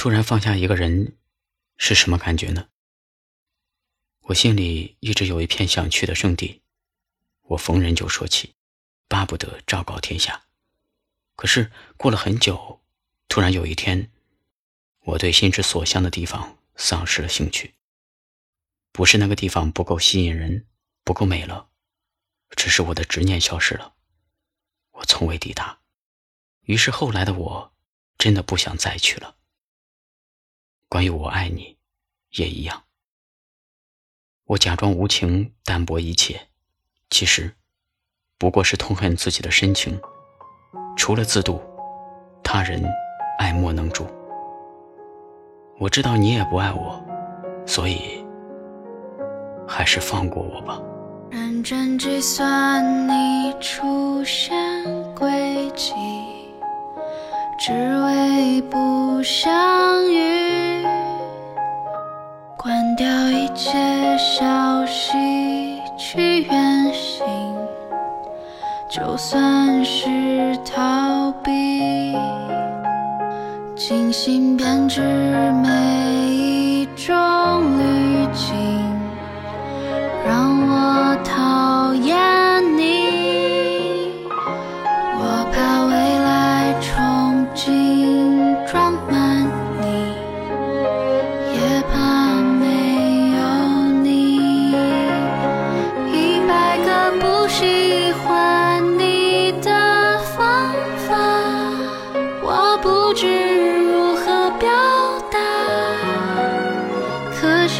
突然放下一个人，是什么感觉呢？我心里一直有一片想去的圣地，我逢人就说起，巴不得昭告天下。可是过了很久，突然有一天，我对心之所向的地方丧失了兴趣。不是那个地方不够吸引人，不够美了，只是我的执念消失了，我从未抵达。于是后来的我，真的不想再去了。关于我爱你，也一样。我假装无情，淡泊一切，其实不过是痛恨自己的深情。除了自渡，他人爱莫能助。我知道你也不爱我，所以还是放过我吧。认真计算你出现轨迹，只为不相遇。关掉一切消息，去远行。就算是逃避，精心编织美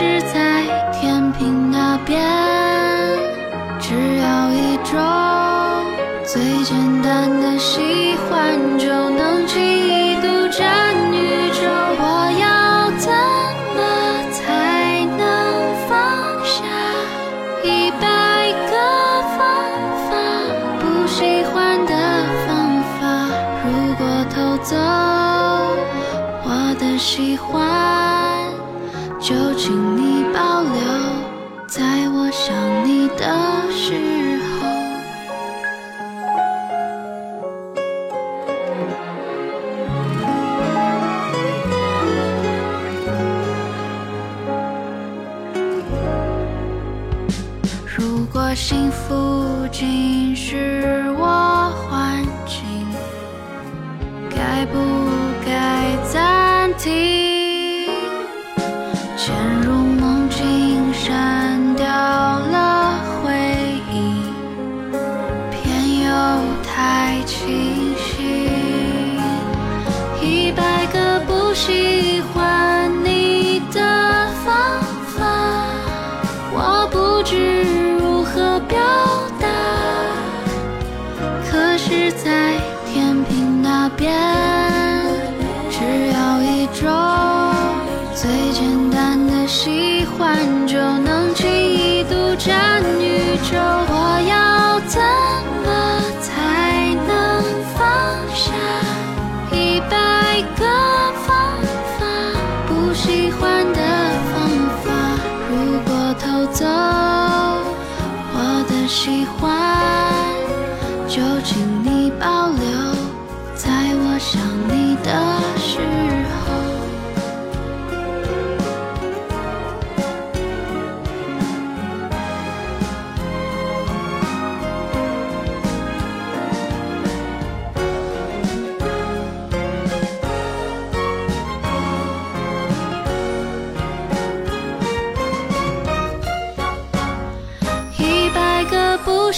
是，在天平那边，只要一种最简单的喜欢，就能轻易独占宇宙。我要怎么才能放下一百个方法？不喜欢的方法，如果偷走我的喜欢，就请你保留，在我想你的时候。如果幸福仅是我幻境，该不该暂停？陷入梦境，删掉了回忆，偏又太清晰。一百个不喜欢你的方法，我不知如何表走我的喜欢，就请你保留，在我想你的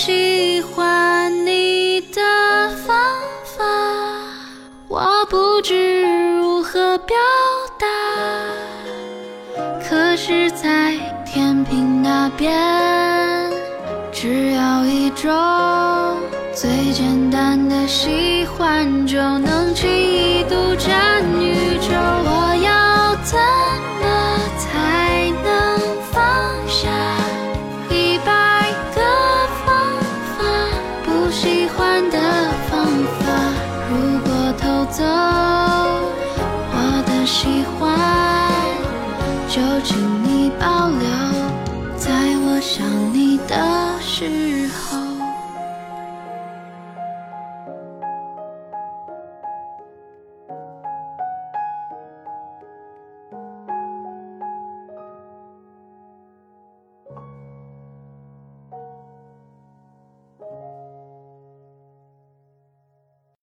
喜欢你的方法，我不知如何表达。可是，在天平那边，只要一种最简单的喜欢，就能轻易独占宇宙。我要怎之后。